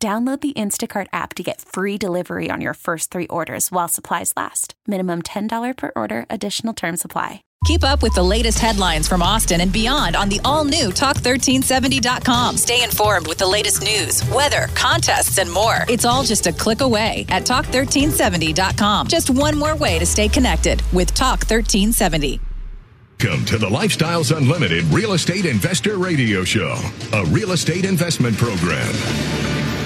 Download the Instacart app to get free delivery on your first three orders while supplies last. Minimum $10 per order, additional term supply. Keep up with the latest headlines from Austin and beyond on the all new Talk1370.com. Stay informed with the latest news, weather, contests, and more. It's all just a click away at Talk1370.com. Just one more way to stay connected with Talk1370. Welcome to the Lifestyles Unlimited Real Estate Investor Radio Show, a real estate investment program.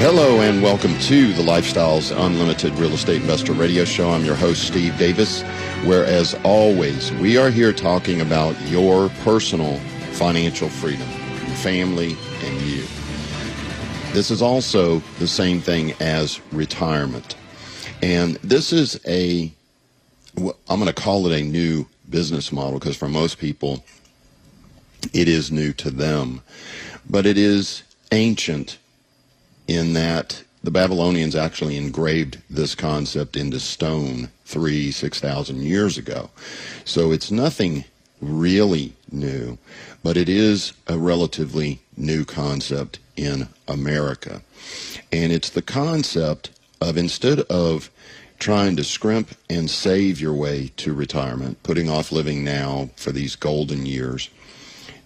Hello and welcome to the Lifestyles Unlimited Real Estate Investor Radio Show. I'm your host, Steve Davis, where, as always, we are here talking about your personal financial freedom, your family, and you. This is also the same thing as retirement. And this is a, I'm going to call it a new business model because for most people, it is new to them. But it is ancient in that the Babylonians actually engraved this concept into stone three, six thousand years ago. So it's nothing really new, but it is a relatively new concept in America. And it's the concept of instead of trying to scrimp and save your way to retirement, putting off living now for these golden years,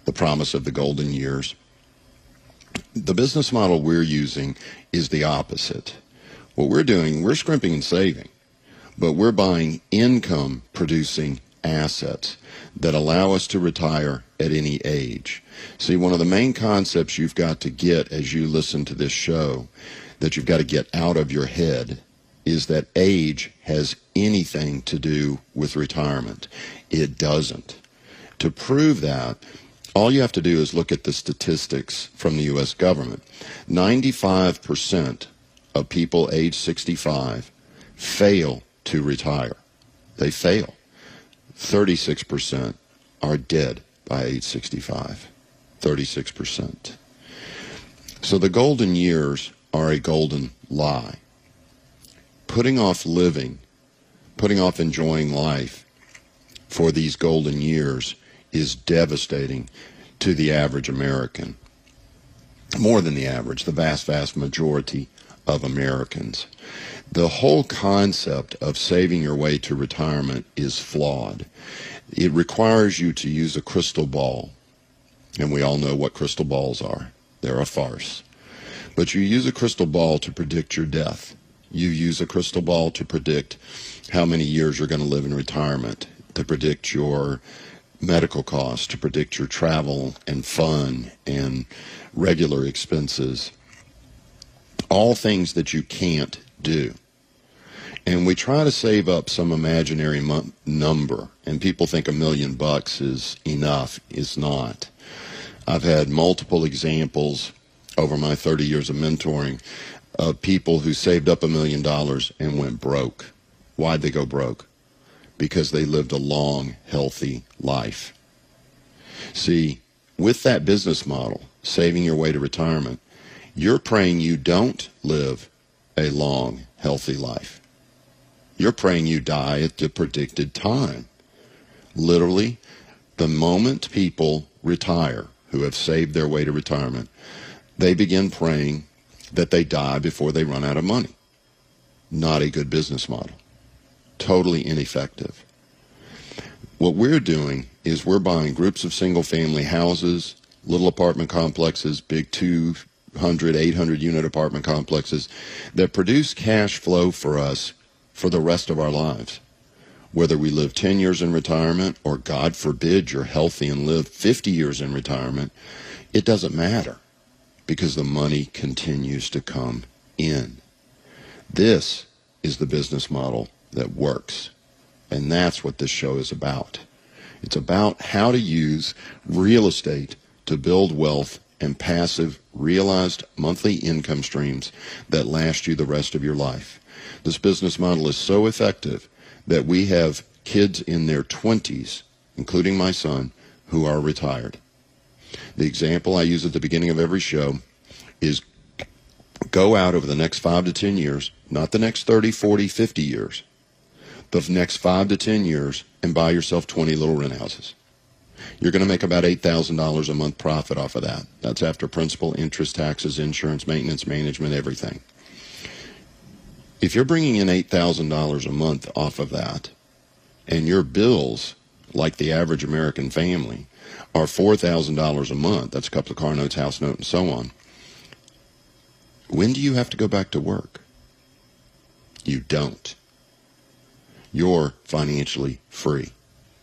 the promise of the golden years, the business model we're using is the opposite. What we're doing, we're scrimping and saving, but we're buying income producing assets that allow us to retire at any age. See, one of the main concepts you've got to get as you listen to this show, that you've got to get out of your head, is that age has anything to do with retirement. It doesn't. To prove that, all you have to do is look at the statistics from the U.S. government. 95% of people age 65 fail to retire. They fail. 36% are dead by age 65. 36%. So the golden years are a golden lie. Putting off living, putting off enjoying life for these golden years is devastating to the average American. More than the average, the vast, vast majority of Americans. The whole concept of saving your way to retirement is flawed. It requires you to use a crystal ball. And we all know what crystal balls are. They're a farce. But you use a crystal ball to predict your death. You use a crystal ball to predict how many years you're going to live in retirement, to predict your medical costs, to predict your travel and fun and regular expenses. All things that you can't do. And we try to save up some imaginary mo- number, and people think a million bucks is enough. Is not. I've had multiple examples over my 30 years of mentoring of people who saved up a million dollars and went broke. Why'd they go broke? Because they lived a long, healthy life. See, with that business model, saving your way to retirement, you're praying you don't live a long, healthy life. You're praying you die at the predicted time. Literally, the moment people retire who have saved their way to retirement, they begin praying that they die before they run out of money. Not a good business model totally ineffective. What we're doing is we're buying groups of single family houses, little apartment complexes, big 200, 800 unit apartment complexes that produce cash flow for us for the rest of our lives. whether we live 10 years in retirement or, God forbid, you're healthy and live 50 years in retirement, it doesn't matter because the money continues to come in. This is the business model that works. And that's what this show is about. It's about how to use real estate to build wealth and passive realized monthly income streams that last you the rest of your life. This business model is so effective that we have kids in their 20s, including my son, who are retired. The example I use at the beginning of every show is go out over the next five to 10 years, not the next 30, 40, 50 years, the next five to 10 years, and buy yourself 20 little rent houses. You're going to make about $8,000 a month profit off of that. That's after principal, interest, taxes, insurance, maintenance, management, everything. If you're bringing in $8,000 a month off of that, and your bills, like the average American family, are $4,000 a month, that's a couple of car notes, house note, and so on, when do you have to go back to work? You don't. You're financially free.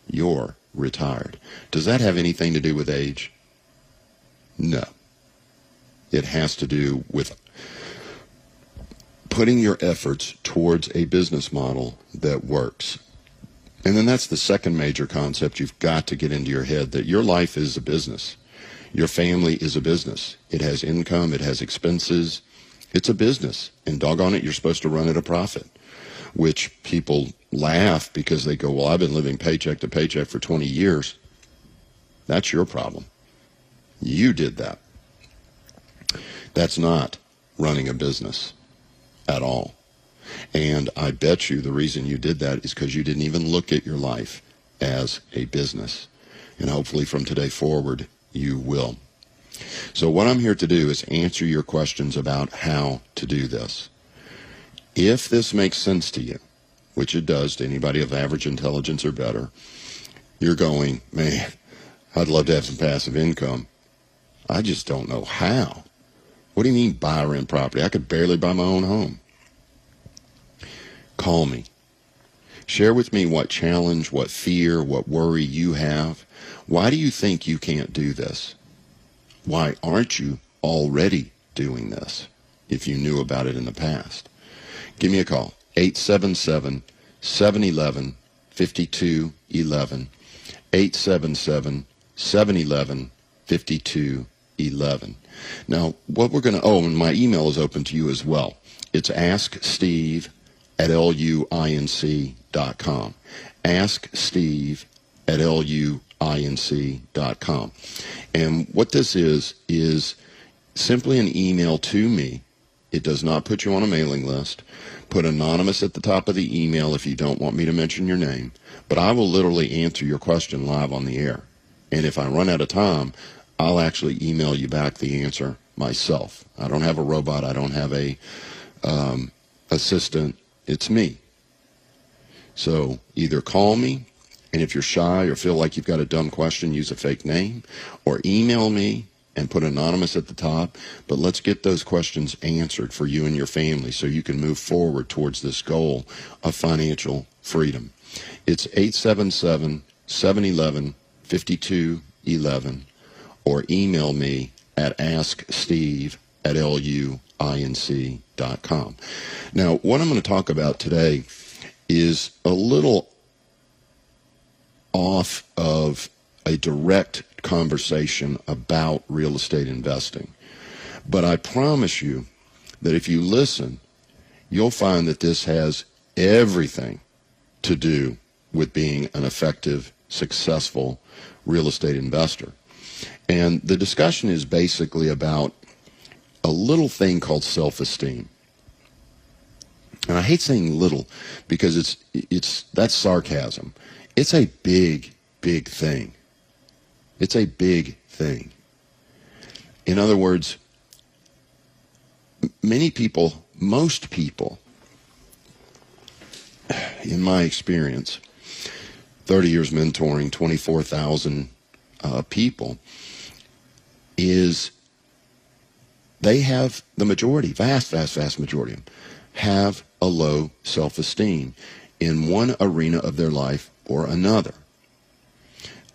You're retired. Does that have anything to do with age? No. It has to do with putting your efforts towards a business model that works. And then that's the second major concept you've got to get into your head that your life is a business. Your family is a business. It has income, it has expenses. It's a business. And doggone it, you're supposed to run at a profit, which people laugh because they go, Well, I've been living paycheck to paycheck for 20 years. That's your problem. You did that. That's not running a business at all. And I bet you the reason you did that is because you didn't even look at your life as a business. And hopefully from today forward, you will. So, what I'm here to do is answer your questions about how to do this. If this makes sense to you, which it does to anybody of average intelligence or better, you're going, man, I'd love to have some passive income. I just don't know how. What do you mean buy rent property? I could barely buy my own home. Call me. Share with me what challenge, what fear, what worry you have. Why do you think you can't do this? Why aren't you already doing this if you knew about it in the past? Give me a call. 877 711 5211. 877 711 5211. Now, what we're going to, oh, and my email is open to you as well. It's asksteve at luinc.com. Ask Steve at luinc dot com. And what this is, is simply an email to me. It does not put you on a mailing list. Put anonymous at the top of the email if you don't want me to mention your name. But I will literally answer your question live on the air. And if I run out of time, I'll actually email you back the answer myself. I don't have a robot. I don't have a um, assistant. It's me. So either call me, and if you're shy or feel like you've got a dumb question, use a fake name, or email me and put anonymous at the top. But let's get those questions answered for you and your family so you can move forward towards this goal of financial freedom. It's 877 711 5211 or email me at asksteve at luinc.com. Now, what I'm going to talk about today is a little off of a direct conversation about real estate investing. But I promise you that if you listen, you'll find that this has everything to do with being an effective, successful real estate investor. And the discussion is basically about a little thing called self-esteem. And I hate saying little because it's it's that's sarcasm. It's a big big thing. It's a big thing. In other words, many people, most people in my experience, 30 years mentoring 24,000 uh, people is they have the majority, vast, vast, vast majority of them, have a low self esteem. in one arena of their life or another.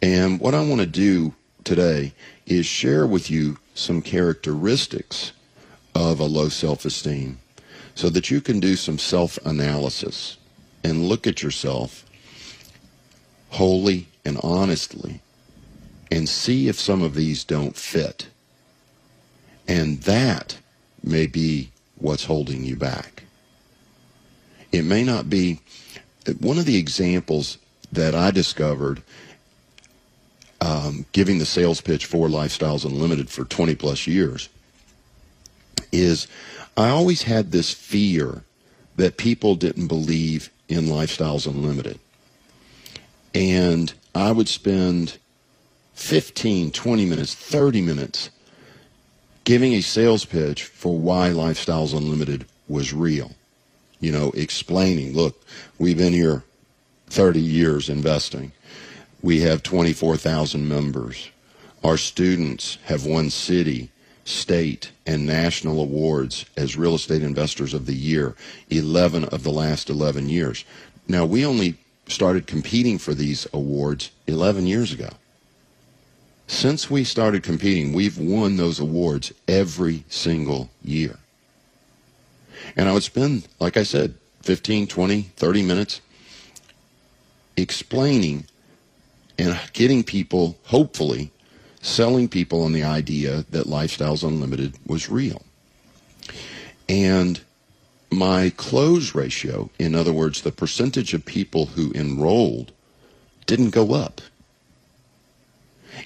And what I want to do today is share with you some characteristics of a low self esteem so that you can do some self analysis and look at yourself wholly and honestly and see if some of these don't fit. And that may be what's holding you back. It may not be one of the examples that I discovered um, giving the sales pitch for Lifestyles Unlimited for 20 plus years is I always had this fear that people didn't believe in Lifestyles Unlimited. And I would spend 15, 20 minutes, 30 minutes giving a sales pitch for why Lifestyles Unlimited was real. You know, explaining, look, we've been here 30 years investing. We have 24,000 members. Our students have won city, state, and national awards as Real Estate Investors of the Year, 11 of the last 11 years. Now, we only started competing for these awards 11 years ago. Since we started competing, we've won those awards every single year. And I would spend, like I said, 15, 20, 30 minutes explaining and getting people, hopefully, selling people on the idea that Lifestyles Unlimited was real. And my close ratio, in other words, the percentage of people who enrolled, didn't go up.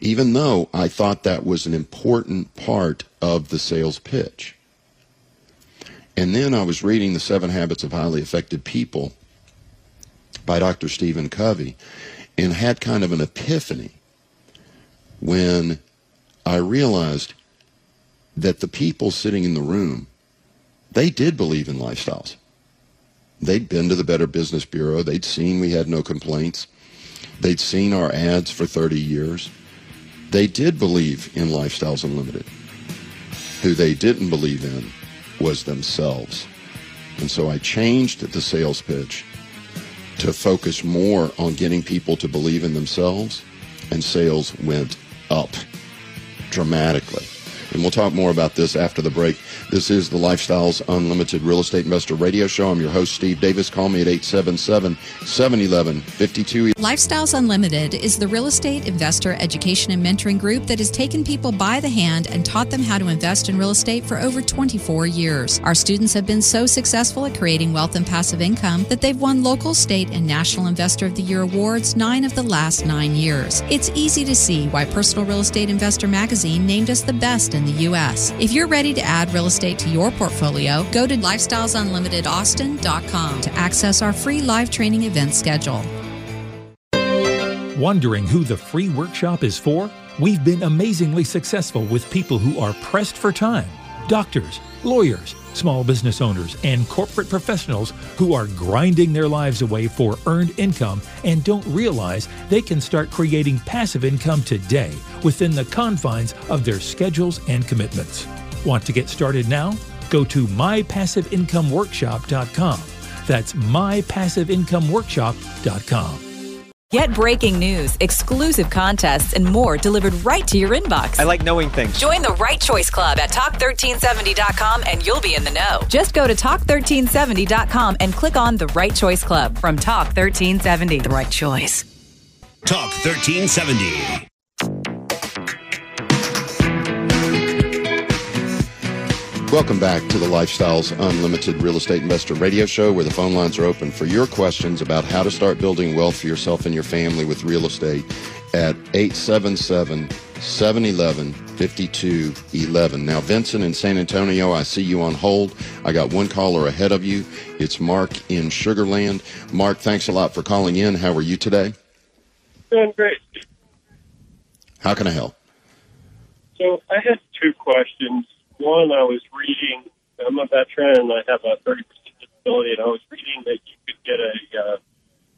Even though I thought that was an important part of the sales pitch. And then I was reading The Seven Habits of Highly Effective People by Dr. Stephen Covey and had kind of an epiphany when I realized that the people sitting in the room, they did believe in lifestyles. They'd been to the Better Business Bureau. They'd seen we had no complaints. They'd seen our ads for 30 years. They did believe in Lifestyles Unlimited. Who they didn't believe in was themselves. And so I changed the sales pitch to focus more on getting people to believe in themselves, and sales went up dramatically. And we'll talk more about this after the break. This is the Lifestyles Unlimited Real Estate Investor Radio Show. I'm your host, Steve Davis. Call me at 877 711 52. Lifestyles Unlimited is the real estate investor education and mentoring group that has taken people by the hand and taught them how to invest in real estate for over 24 years. Our students have been so successful at creating wealth and passive income that they've won local, state, and national Investor of the Year awards nine of the last nine years. It's easy to see why Personal Real Estate Investor magazine named us the best in the U.S. If you're ready to add real estate to your portfolio, go to lifestylesunlimitedaustin.com to access our free live training event schedule. Wondering who the free workshop is for? We've been amazingly successful with people who are pressed for time doctors, lawyers, small business owners, and corporate professionals who are grinding their lives away for earned income and don't realize they can start creating passive income today within the confines of their schedules and commitments. Want to get started now? Go to mypassiveincomeworkshop.com. That's mypassiveincomeworkshop.com. Get breaking news, exclusive contests, and more delivered right to your inbox. I like knowing things. Join the Right Choice Club at talk1370.com and you'll be in the know. Just go to talk1370.com and click on the Right Choice Club from Talk 1370. The right choice. Talk 1370. Welcome back to the Lifestyles Unlimited Real Estate Investor Radio Show, where the phone lines are open for your questions about how to start building wealth for yourself and your family with real estate at 877 711 5211. Now, Vincent in San Antonio, I see you on hold. I got one caller ahead of you. It's Mark in Sugarland. Mark, thanks a lot for calling in. How are you today? Doing great. How can I help? So I had two questions. One, I was reading. I'm a veteran I have a 30% disability, and I was reading that you could get a uh,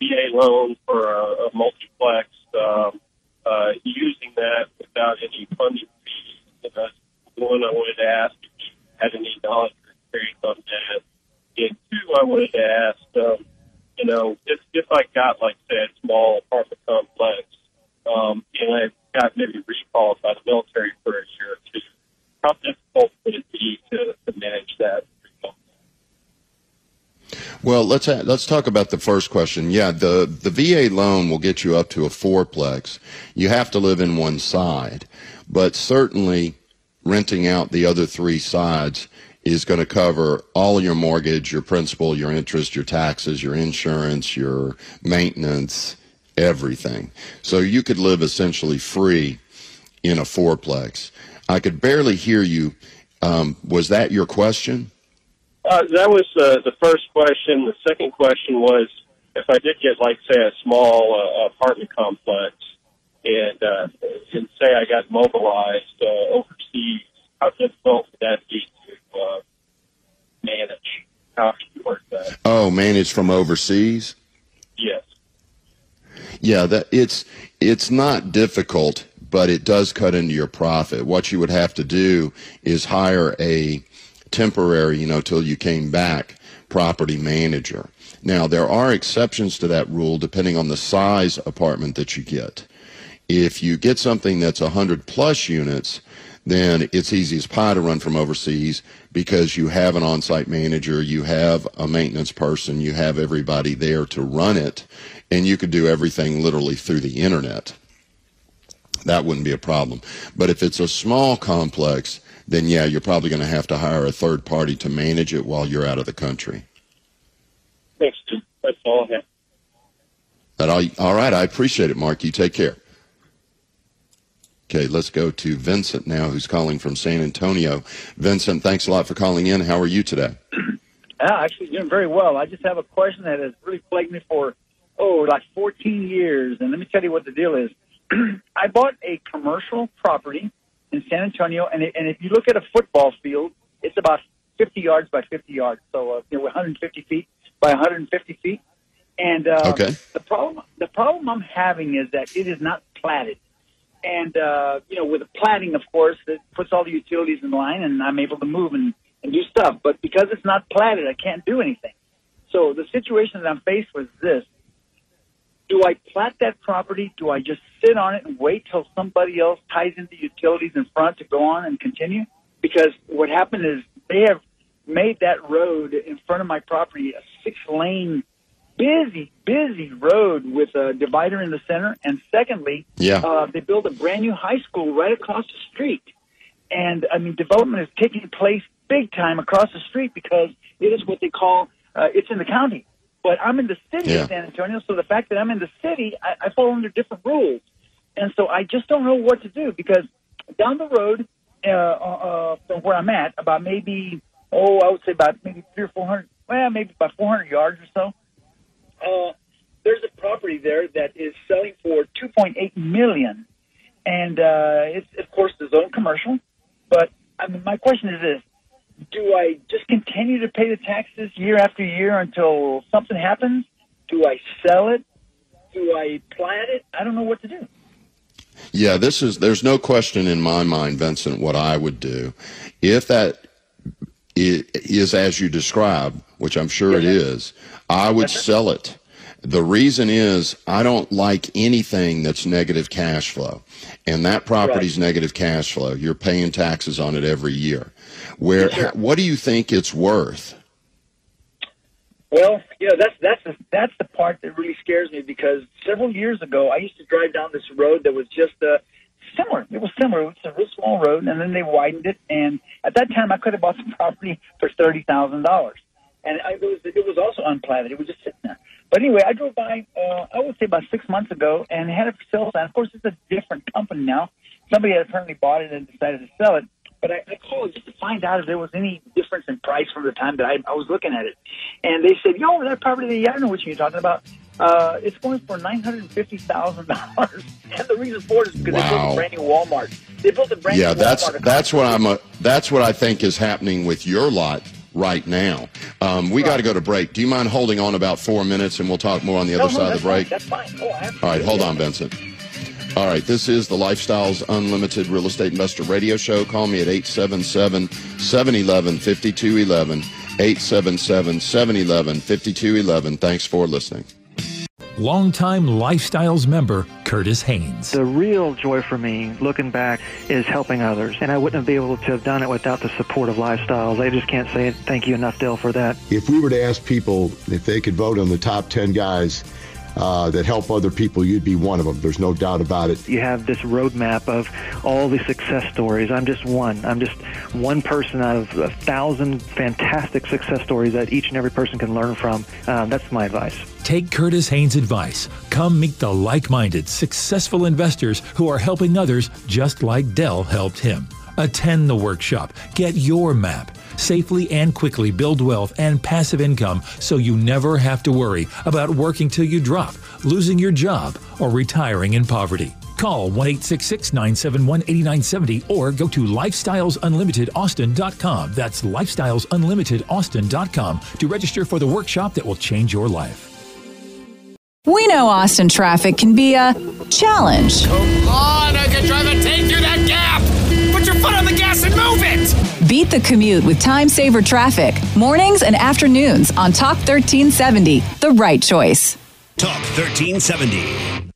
VA loan for a, a multiplex um, uh, using that without any funding fees. And that's one I wanted to ask if you had any knowledge or experience on that. And two, I wanted to ask, um, you know, if I got like say a small apartment complex, um, and I got maybe recalled by the military for a year or two, how difficult would it be to, to manage that? Well, let's let's talk about the first question. Yeah, the the VA loan will get you up to a fourplex. You have to live in one side, but certainly renting out the other three sides is going to cover all your mortgage, your principal, your interest, your taxes, your insurance, your maintenance, everything. So you could live essentially free in a fourplex. I could barely hear you. Um, was that your question? Uh, that was uh, the first question. The second question was if I did get, like, say, a small uh, apartment complex, and uh, and say I got mobilized uh, overseas, how difficult would that be to uh, manage? How do you work that? Oh, manage from overseas. Yes. Yeah, that it's it's not difficult, but it does cut into your profit. What you would have to do is hire a temporary, you know, till you came back, property manager. Now, there are exceptions to that rule depending on the size apartment that you get. If you get something that's 100 plus units, then it's easy as pie to run from overseas because you have an on-site manager, you have a maintenance person, you have everybody there to run it, and you could do everything literally through the internet. That wouldn't be a problem. But if it's a small complex, then yeah, you're probably going to have to hire a third party to manage it while you're out of the country. Thanks. That's all I have. That all, all right. I appreciate it, Mark. You take care. Okay, let's go to Vincent now, who's calling from San Antonio. Vincent, thanks a lot for calling in. How are you today? Ah, actually, doing very well. I just have a question that has really plagued me for oh, like 14 years. And let me tell you what the deal is. I bought a commercial property in San Antonio, and it, and if you look at a football field, it's about 50 yards by 50 yards, so uh, you know 150 feet by 150 feet. And uh, Okay. the problem the problem I'm having is that it is not platted. And uh, you know, with the platting, of course, it puts all the utilities in line, and I'm able to move and, and do stuff. But because it's not platted, I can't do anything. So the situation that I'm faced with is this: Do I plat that property? Do I just sit on it and wait till somebody else ties in the utilities in front to go on and continue? Because what happened is they have made that road in front of my property a six-lane busy, busy road with a divider in the center. And secondly, Yeah. uh, they built a brand new high school right across the street. And I mean, development is taking place big time across the street because it is what they call uh, it's in the county. But I'm in the city Yeah. of San Antonio, so the fact that I'm in the city, I, I fall under different rules, and so I just don't know what to do because down the road uh, uh, from where I'm at, about maybe oh, I would say about maybe three or four hundred, well, maybe about 400 yards or so uh, there's a property there that is selling for 2.8 million, and uh, it's of course the zone commercial. But I mean, my question is this: Do I just continue to pay the taxes year after year until something happens? Do I sell it? Do I plat it? I don't know what to do. Yeah, this is, there's no question in my mind, Vincent, what I would do. If that is as you describe, which I'm sure it is, I would sell it. The reason is I don't like anything that's negative cash flow. And that property's negative cash flow. You're paying taxes on it every year. Where, what do you think it's worth? Well, you know that's that's the, that's the part that really scares me because several years ago I used to drive down this road that was just uh, similar. It was similar. It was a real small road, and then they widened it. And at that time, I could have bought the property for thirty thousand dollars, and I, it was it was also unplatted. It was just sitting there. But anyway, I drove by. Uh, I would say about six months ago, and had a for sale sign. Of course, it's a different company now. Somebody had apparently bought it and decided to sell it. But I, I called just to find out if there was any difference in price from the time that I, I was looking at it. And they said, yo, that property, I don't know what you're talking about. Uh, it's going for $950,000. and the reason for it is because they built Wow. a brand new Walmart. They built a brand Yeah, new that's Walmart. that's what I'm. A, that's what I think is happening with your lot right now. Um, we got to go to break. Do you mind holding on about four minutes, and we'll talk more on the other no, side of the break? That's fine. That's fine. Oh, All right, hold on, Vincent. All right, this is the Lifestyles Unlimited Real Estate Investor Radio Show. Call me at 877 711 5211. 877 711 5211. Thanks for listening. longtime Lifestyles member Curtis Haynes. The real joy for me, looking back, is helping others. And I wouldn't be able to have done it without the support of Lifestyles. I just can't say thank you enough, Del, for that. If we were to ask people if they could vote on the top 10 guys uh, that help other people, you'd be one of them. There's no doubt about it. You have this roadmap of all the success stories. I'm just one. I'm just one person out of a thousand fantastic success stories that each and every person can learn from. Um, that's my advice. Take Curtis Haynes' advice. Come meet the like minded, successful investors who are helping others just like Del helped him. Attend the workshop. Get your map. Safely and quickly build wealth and passive income so you never have to worry about working till you drop, losing your job, or retiring in poverty. Call 1 971 8970 or go to lifestylesunlimitedaustin.com. That's lifestylesunlimitedaustin.com to register for the workshop that will change your life. We know Austin traffic can be a challenge. Come on, I can drive a Beat the commute with time saver traffic. Mornings and afternoons on Talk 1370, the right choice. Talk 1370.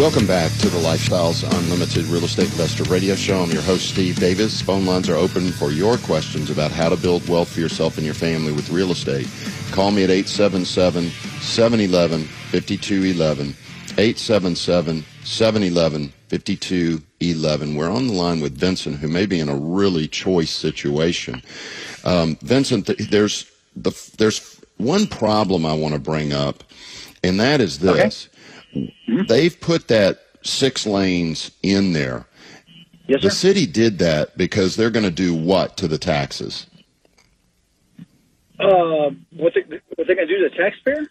Welcome back to the Lifestyles Unlimited Real Estate Investor Radio Show. I'm your host, Steve Davis. Phone lines are open for your questions about how to build wealth for yourself and your family with real estate. Call me at 877 711 5211. 877 711 5211. We're on the line with Vincent, who may be in a really choice situation. Um, Vincent, there's, the, there's one problem I want to bring up, and that is this. Okay They've put that six lanes in there. Yes, the city did that because they're going to do what to the taxes? Uh, what they, what they going to do to the taxpayer?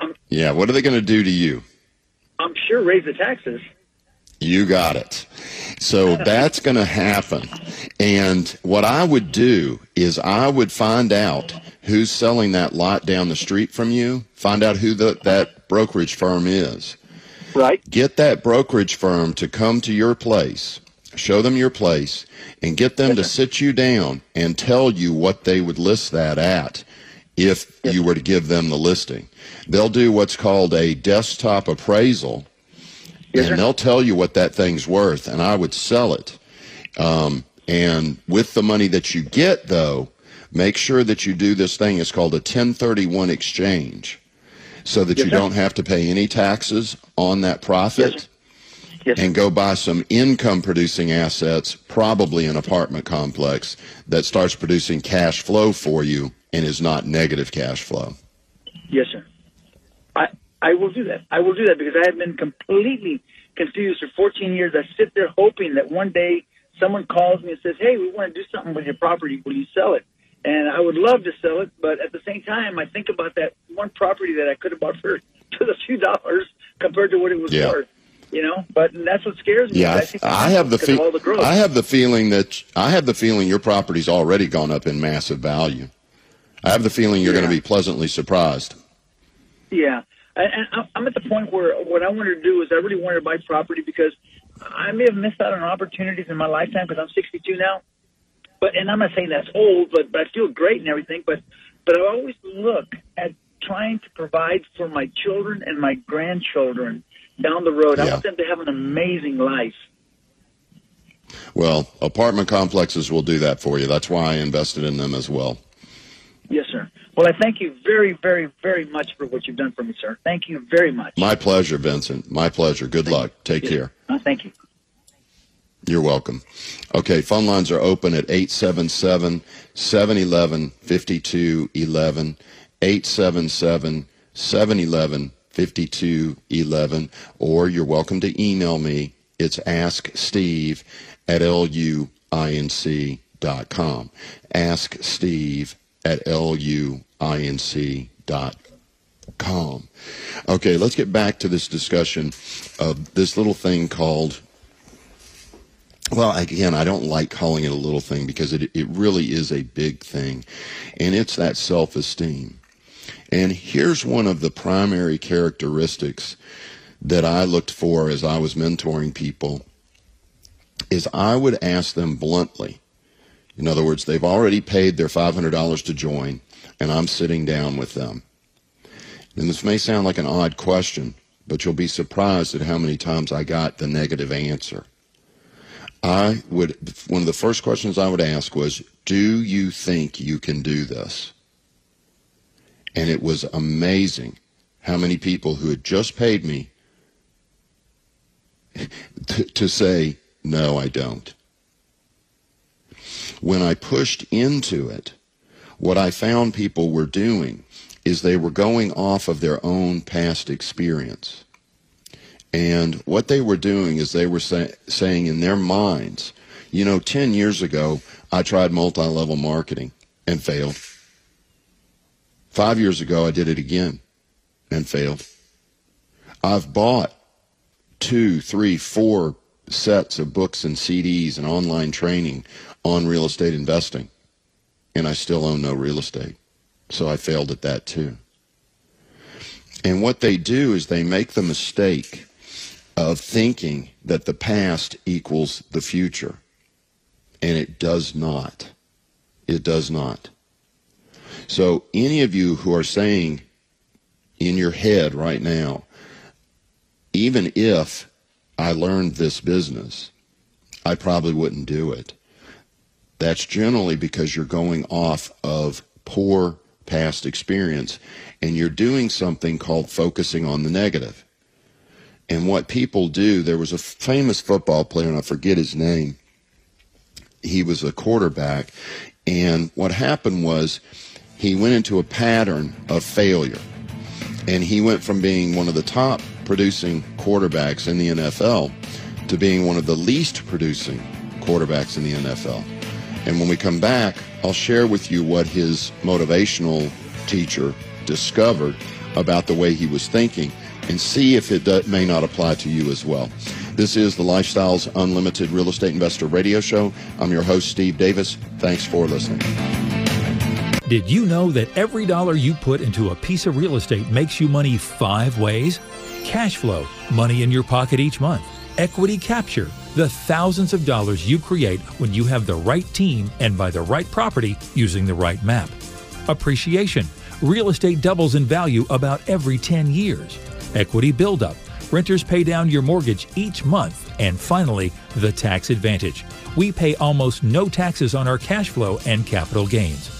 I'm, yeah, what are they going to do to you? I'm sure raise the taxes. You got it. So that's going to happen. And what I would do is I would find out who's selling that lot down the street from you, find out who the, that brokerage firm is. Right. Get that brokerage firm to come to your place, show them your place, and get them yes, to sir. sit you down and tell you what they would list that at if yes, you were to give them the listing. They'll do what's called a desktop appraisal, yes, and sir. they'll tell you what that thing's worth, and I would sell it. Um, and with the money that you get, though, make sure that you do this thing. It's called a 1031 exchange so that yes, you sir. don't have to pay any taxes on that profit. Yes. And go buy some income producing assets, probably an apartment complex that starts producing cash flow for you and is not negative cash flow. Yes, sir. I I will do that. I will do that because I have been completely confused for 14 years. I sit there hoping that one day someone calls me and says, "Hey, we want to do something with your property. Will you sell it?" and I would love to sell it, but at the same time, I think about that one property that I could have bought for just a few dollars compared to what it was yeah. worth. You know, but that's what scares me. Yeah, I, I, I have the, fe- the I have the feeling that I have the feeling your property's already gone up in massive value. I have the feeling you're yeah. going to be pleasantly surprised. Yeah, and I'm at the point where what I wanted to do is I really wanted to buy property because I may have missed out on opportunities in my lifetime because I'm 62 now but and I'm not saying that's old, but but I feel great and everything. But but I always look at trying to provide for my children and my grandchildren down the road. Yeah. I want them to have an amazing life. Well, apartment complexes will do that for you. That's why I invested in them as well. Yes, sir. Well, I thank you very, very, very much for what you've done for me, sir. Thank you very much. My pleasure, Vincent. My pleasure. Good thank luck. You. Take care. Thank you. You're welcome. Okay, phone lines are open at 877 711 5211. 877 711 5211. Or you're welcome to email me. It's asksteve at luinc.com. Ask Steve at luinc.com. Okay, let's get back to this discussion of this little thing called well, again, I don't like calling it a little thing because it, it really is a big thing. And it's that self esteem. And here's one of the primary characteristics that I looked for as I was mentoring people is I would ask them bluntly. In other words, they've already paid their $500 to join. and I'm sitting down with them. And this may sound like an odd question, but you'll be surprised at how many times I got the negative answer. I would, one of the first questions I would ask was, Do you think you can do this? And it was amazing how many people who had just paid me to, to say, No, I don't. When I pushed into it, what I found people were doing is they were going off of their own past experience. And what they were doing is they were say, saying in their minds, you know, 10 years ago, I tried multi level marketing and failed. Five years ago, I did it again and failed. I've bought two, three, four sets of books and CDs and online training on real estate investing, and I still own no real estate. So I failed at that too. And what they do is they make the mistake of thinking that the past equals the future. And it does not. It does not. So, any of you who are saying in your head right now, even if I learned this business, I probably wouldn't do it. That's generally because you're going off of poor past experience and you're doing something called focusing on the negative. And what people do, there was a famous football player, and I forget his name. He was a quarterback. And what happened was he went into a pattern of failure. And he went from being one of the top producing quarterbacks in the NFL to being one of the least producing quarterbacks in the NFL. And when we come back, I'll share with you what his motivational teacher discovered about the way he was thinking and see if it may not apply to you as well. This is the Lifestyles Unlimited Real Estate Investor Radio Show. I'm your host, Steve Davis. Thanks for listening. Did you know that every dollar you put into a piece of real estate makes you money five ways? Cash flow, money in your pocket each month. Equity capture, the thousands of dollars you create when you have the right team and buy the right property using the right map. Appreciation. Real estate doubles in value about every 10 years. Equity buildup. Renters pay down your mortgage each month. And finally, the tax advantage. We pay almost no taxes on our cash flow and capital gains.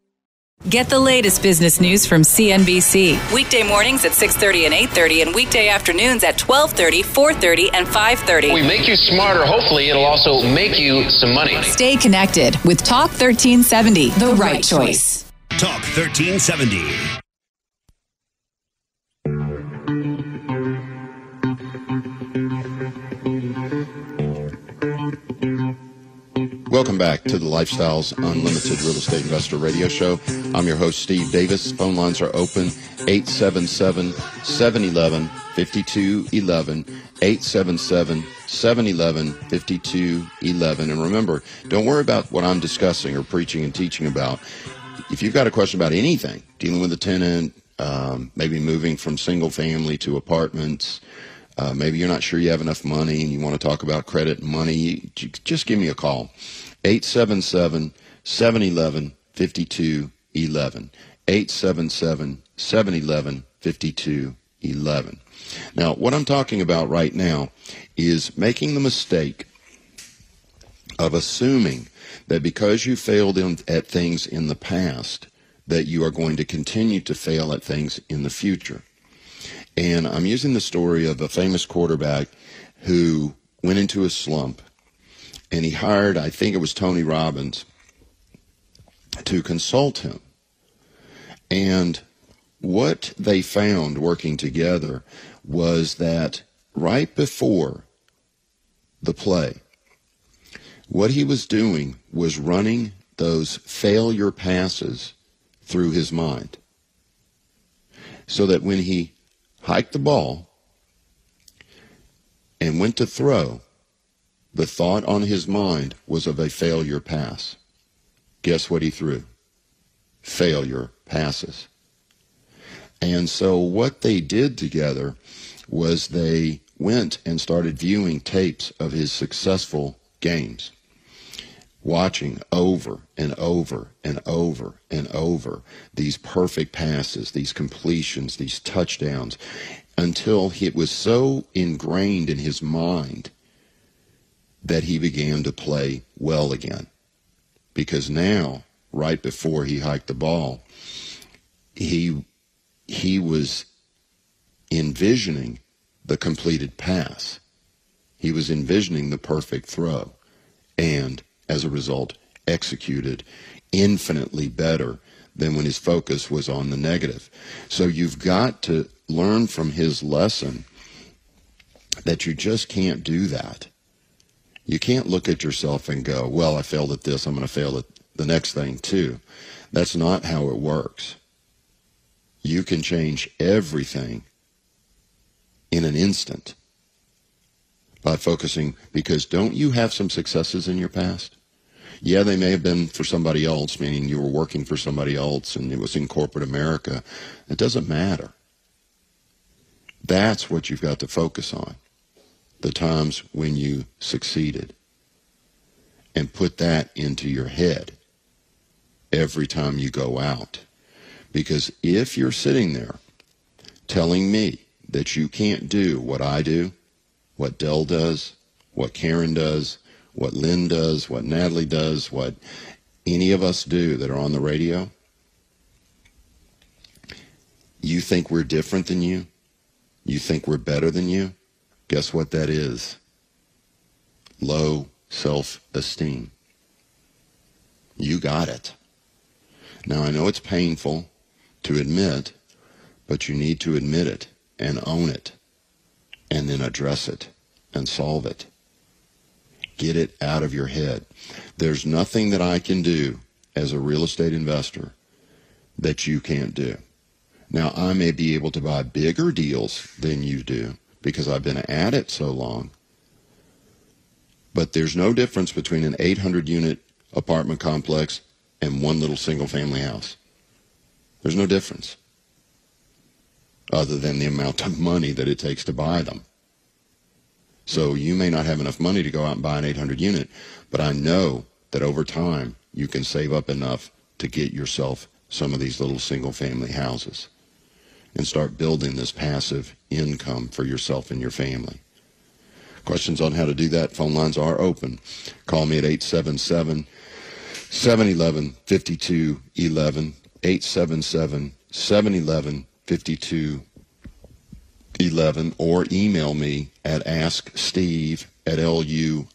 Get the latest business news from CNBC. Weekday mornings at 6:30 and 8:30 and weekday afternoons at 12:30, 4:30 and 5:30. We make you smarter. Hopefully, it'll also make you some money. Stay connected with Talk 1370, the, the right, right choice. Talk 1370. Welcome back to the Lifestyles Unlimited Real Estate Investor Radio Show. I'm your host, Steve Davis. Phone lines are open 877 711 5211. 877 711 5211. And remember, don't worry about what I'm discussing or preaching and teaching about. If you've got a question about anything, dealing with a tenant, um, maybe moving from single family to apartments, uh, maybe you're not sure you have enough money and you want to talk about credit and money, just give me a call. 877 711 5211. 877 711 5211. Now, what I'm talking about right now is making the mistake of assuming that because you failed in, at things in the past, that you are going to continue to fail at things in the future. And I'm using the story of a famous quarterback who went into a slump and he hired, I think it was Tony Robbins, to consult him. And what they found working together was that right before the play, what he was doing was running those failure passes through his mind. So that when he hiked the ball and went to throw, the thought on his mind was of a failure pass. Guess what he threw? Failure passes. And so what they did together was they went and started viewing tapes of his successful games, watching over and over and over and over these perfect passes, these completions, these touchdowns, until it was so ingrained in his mind that he began to play well again. Because now, right before he hiked the ball, he he was envisioning the completed pass. He was envisioning the perfect throw and as a result executed infinitely better than when his focus was on the negative. So you've got to learn from his lesson that you just can't do that. You can't look at yourself and go, well, I failed at this, I'm going to fail at the next thing too. That's not how it works. You can change everything in an instant by focusing, because don't you have some successes in your past? Yeah, they may have been for somebody else, meaning you were working for somebody else and it was in corporate America. It doesn't matter. That's what you've got to focus on the times when you succeeded and put that into your head every time you go out. Because if you're sitting there telling me that you can't do what I do, what Del does, what Karen does, what Lynn does, what Natalie does, what any of us do that are on the radio, you think we're different than you? You think we're better than you? Guess what that is? Low self-esteem. You got it. Now, I know it's painful to admit, but you need to admit it and own it and then address it and solve it. Get it out of your head. There's nothing that I can do as a real estate investor that you can't do. Now, I may be able to buy bigger deals than you do because I've been at it so long. But there's no difference between an 800 unit apartment complex and one little single family house. There's no difference other than the amount of money that it takes to buy them. So you may not have enough money to go out and buy an 800 unit, but I know that over time you can save up enough to get yourself some of these little single family houses and start building this passive income for yourself and your family. Questions on how to do that, phone lines are open. Call me at 877 711 5211. 877 711 5211 or email me at asksteve at luinc.com.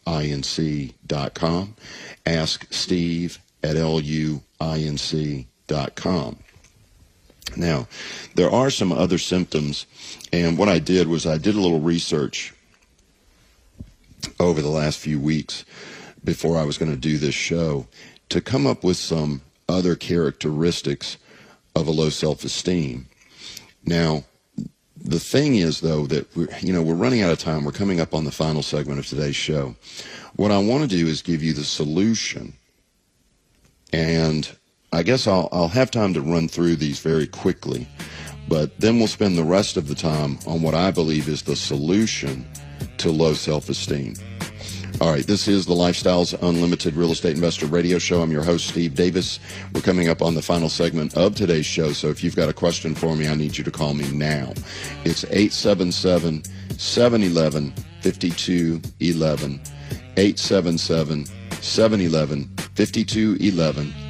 Ask Steve at luinc.com. Now, there are some other symptoms, and what I did was I did a little research over the last few weeks before I was going to do this show to come up with some other characteristics of a low self-esteem. Now, the thing is though that we're, you know we're running out of time. We're coming up on the final segment of today's show. What I want to do is give you the solution, and I guess I'll I'll have time to run through these very quickly, but then we'll spend the rest of the time on what I believe is the solution to low self-esteem. All right, this is the Lifestyles Unlimited Real Estate Investor Radio Show. I'm your host, Steve Davis. We're coming up on the final segment of today's show, so if you've got a question for me, I need you to call me now. It's 877 711 5211. 877 711 5211.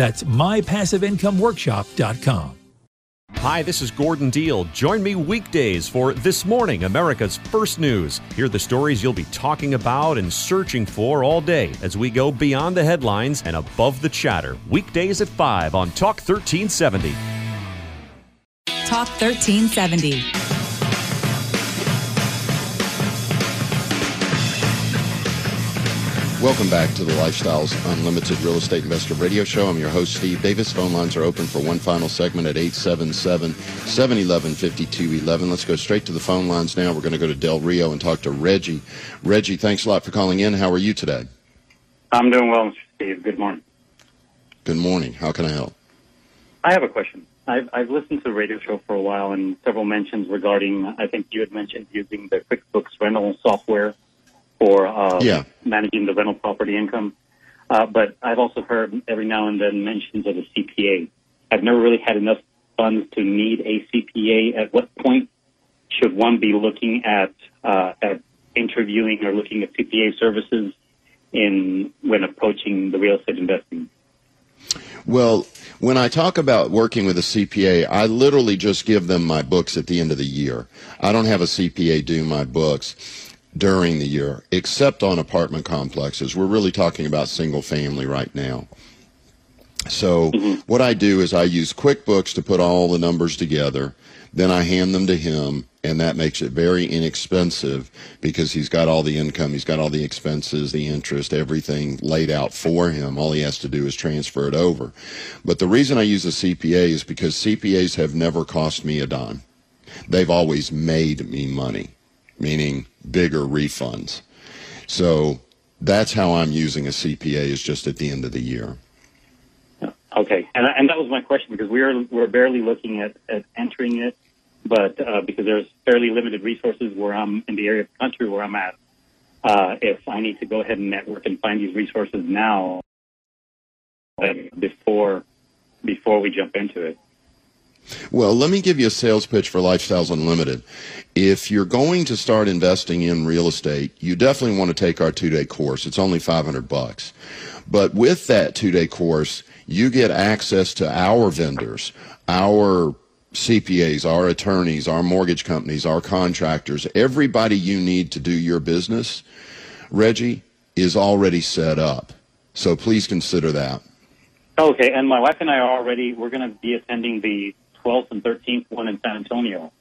That's mypassiveincomeworkshop.com. Hi, this is Gordon Deal. Join me weekdays for This Morning, America's First News. Hear the stories you'll be talking about and searching for all day as we go beyond the headlines and above the chatter. Weekdays at 5 on Talk 1370. Talk 1370. Welcome back to the Lifestyles Unlimited Real Estate Investor Radio Show. I'm your host, Steve Davis. Phone lines are open for one final segment at 877 711 5211. Let's go straight to the phone lines now. We're going to go to Del Rio and talk to Reggie. Reggie, thanks a lot for calling in. How are you today? I'm doing well, Mr. Steve. Good morning. Good morning. How can I help? I have a question. I've, I've listened to the radio show for a while and several mentions regarding, I think you had mentioned using the QuickBooks rental software for uh, Yeah. managing the rental property income. Uh, but I've also heard every now and then mentions of a CPA. I've never really had enough funds to need a CPA. At what point should one be looking at uh, at interviewing or looking at CPA services in when approaching the real estate investing? Well, when I talk about working with a CPA, I literally just give them my books at the end of the year. I don't have a CPA do my books during the year, except on apartment complexes. We're really talking about single family right now. So mm-hmm. what I do is I use QuickBooks to put all the numbers together. Then I hand them to him, and that makes it very inexpensive because he's got all the income, he's got all the expenses, the interest, everything laid out for him. All he has to do is transfer it over. But the reason I use a CPA is because CPAs have never cost me a dime. They've always made me money, meaning bigger refunds. So that's how I'm using a CPA is just at the end of the year. Okay, and and that was my question because we're we're barely looking at, at entering it, but uh, because there's fairly limited resources where I'm in the area of the country where I'm at, uh, if I need to go ahead and network and find these resources now, uh, before before we jump into it. Well, let me give you a sales pitch for Lifestyles Unlimited. If you're going to start investing in real estate, you definitely want to take our two-day course. It's only 500 bucks. But with that two-day course, you get access to our vendors, our CPAs, our attorneys, our mortgage companies, our contractors, everybody you need to do your business, Reggie, is already set up. So please consider that. Okay, and my wife and I are already we're going to be attending the 12th and 13th one in San Antonio.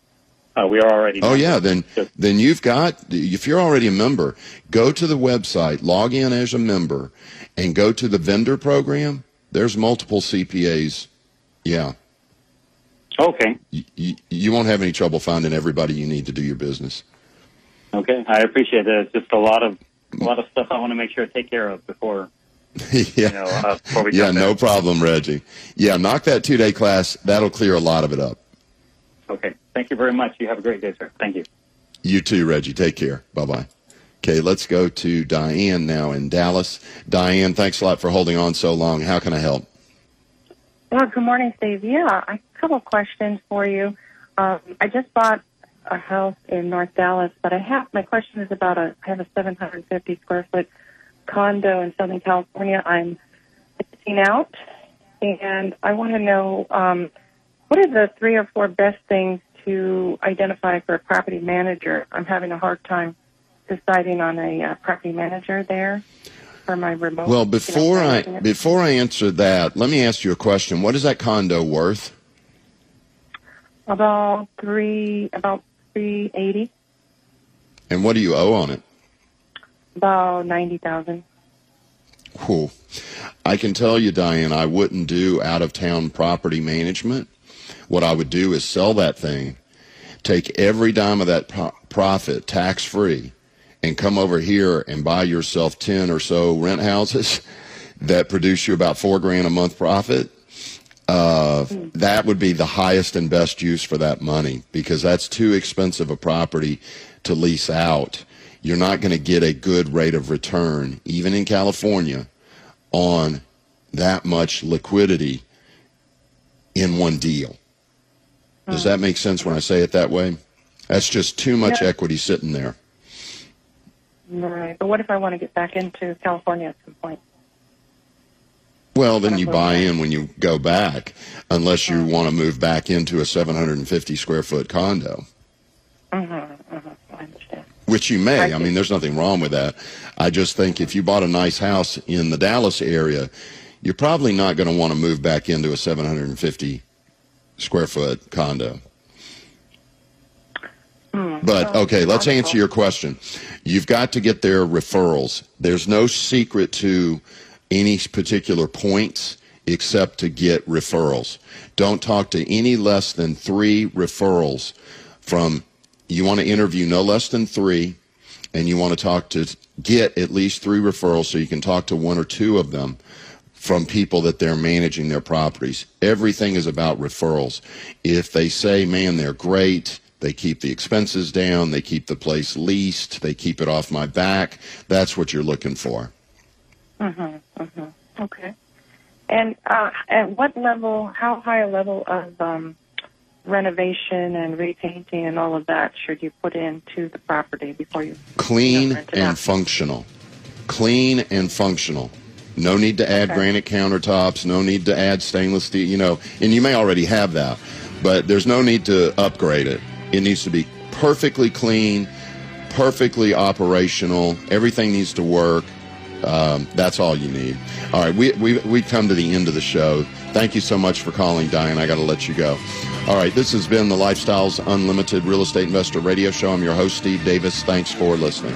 Uh, we are already. Oh yeah, then then you've got if you're already a member, go to the website, log in as a member, and go to the vendor program. There's multiple CPAs. Yeah, Okay. you, you, you won't have any trouble finding everybody you need to do your business. Okay, I appreciate that. It's just a lot of a lot of stuff I want to make sure to take care of before yeah. you know uh, yeah, no in. problem, Reggie. Yeah, knock that two day class. That'll clear a lot of it up. Okay, thank you very much. You have a great day, sir. Thank you. You too, Reggie. Take care. Bye bye. Okay, let's go to Diane now in Dallas. Diane, thanks a lot for holding on so long. How can I help? Well, good morning, Steve. Yeah, a couple questions for you. Um, I just bought a house in North Dallas, but I have my question is about a I have a 750 square foot condo in Southern California. I'm renting out, and I want to know um, what are the three or four best things to identify for a property manager. I'm having a hard time deciding on a uh, property manager there for my remote. Well, before I before I answer that, let me ask you a question. What is that condo worth? about three about three eighty. And what do you owe on it? About ninety thousand. Cool. I can tell you, Diane, I wouldn't do out of town property management. What I would do is sell that thing, take every dime of that pro- profit tax free, and come over here and buy yourself 10 or so rent houses that produce you about four grand a month profit. Uh, that would be the highest and best use for that money because that's too expensive a property to lease out. You're not going to get a good rate of return, even in California, on that much liquidity in one deal. Does that make sense when I say it that way? That's just too much Yeah. equity sitting there. Right. But what if I want to get back into California at some point? Well, then you buy in when you go back, unless you want to move back into a 750 square foot condo. Mm-hmm, mm-hmm. Which you may. I mean, there's nothing wrong with that. I just think if you bought a nice house in the Dallas area, you're probably not going to want to move back into a 750 square foot condo. But okay, let's answer your question. You've got to get their referrals. There's no secret to any particular points except to get referrals. Don't talk to any less than three referrals from, you want to interview no less than three, and you want to talk to, get at least three referrals so you can talk to one or two of them from people that they're managing their properties. Everything is about referrals. If they say, man, they're great, they keep the expenses down, they keep the place leased, they keep it off my back, that's what you're looking for. Mm-hmm, mm-hmm. Okay. And uh, at what level, how high a level of um, renovation and repainting and all of that should you put into the property before you Clean rent it and out? functional. Clean and functional. No need to add Okay. granite countertops, no need to add stainless steel, you know, and you may already have that, but there's no need to upgrade it. It needs to be perfectly clean, perfectly operational. Everything needs to work. Um, that's all you need. All right, we, we, we come to the end of the show. Thank you so much for calling, Diane. I got to let you go. All right, this has been the Lifestyles Unlimited Real Estate Investor Radio Show. I'm your host, Steve Davis. Thanks for listening.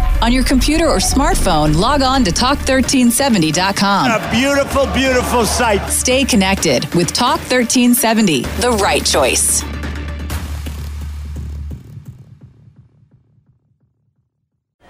On your computer or smartphone, log on to talk1370.com. A beautiful, beautiful site. Stay connected with Talk 1370, the right choice.